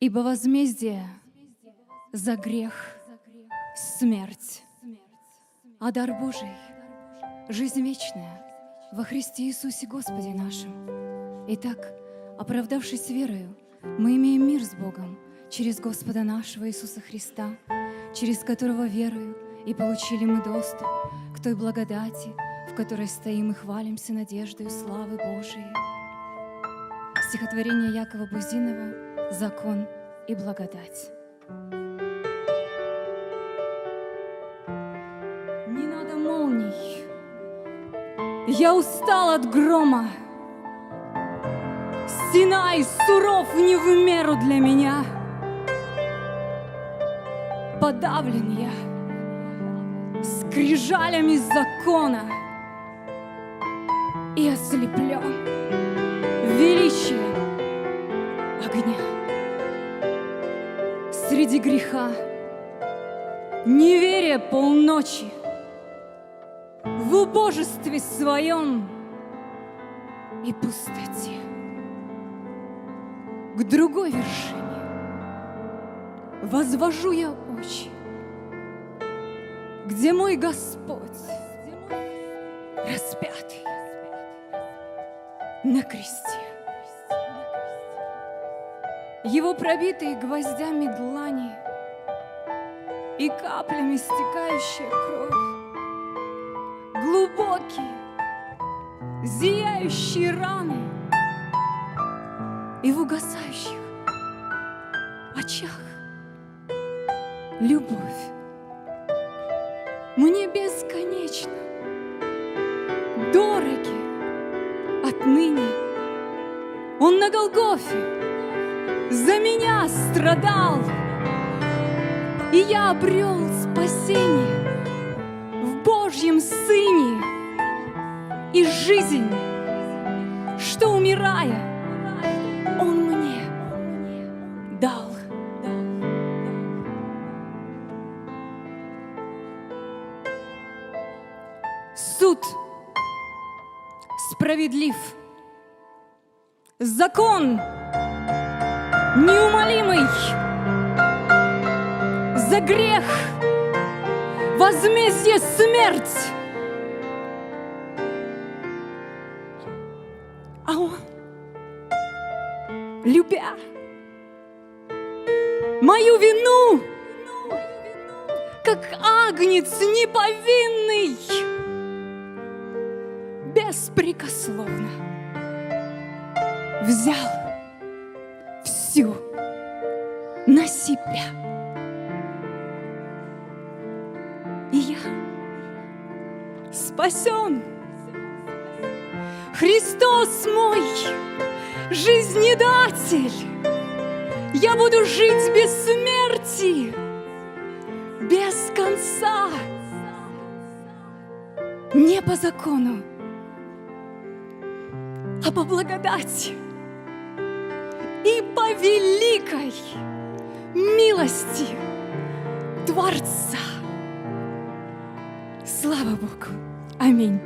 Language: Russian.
Ибо возмездие за грех — смерть, а дар Божий — жизнь вечная во Христе Иисусе Господе нашим. Итак, оправдавшись верою, мы имеем мир с Богом через Господа нашего Иисуса Христа, через которого верою и получили мы доступ к той благодати, в которой стоим и хвалимся надеждой славы Божией. Стихотворение Якова Бузинова «Закон и благодать». Не надо молний, я устал от грома. Синай суров не в меру для меня. Подавлен я скрижалями закона и ослеплен величие огня. Среди греха, неверия полночи, в убожестве своем и пустоте. К другой вершине возвожу я очи, где мой Господь распятый на кресте. Его пробитые гвоздями длани и каплями стекающая кровь, глубокие, зияющие раны и в угасающих очах любовь. Мне бесконечно дороги отныне. Он на Голгофе за меня страдал, и я обрел спасение в Божьем Сыне и жизнь, что умирая, Он мне дал. Суд справедлив. Закон неумолимый. За грех. Возмездие смерть. А он, любя. Мою вину, как агнец неповинный, беспрекословно. Взял всю на себя. И я спасен. Христос мой, жизнедатель. Я буду жить без смерти, без конца. Не по закону, а по благодати и по великой милости Творца. Слава Богу. Аминь.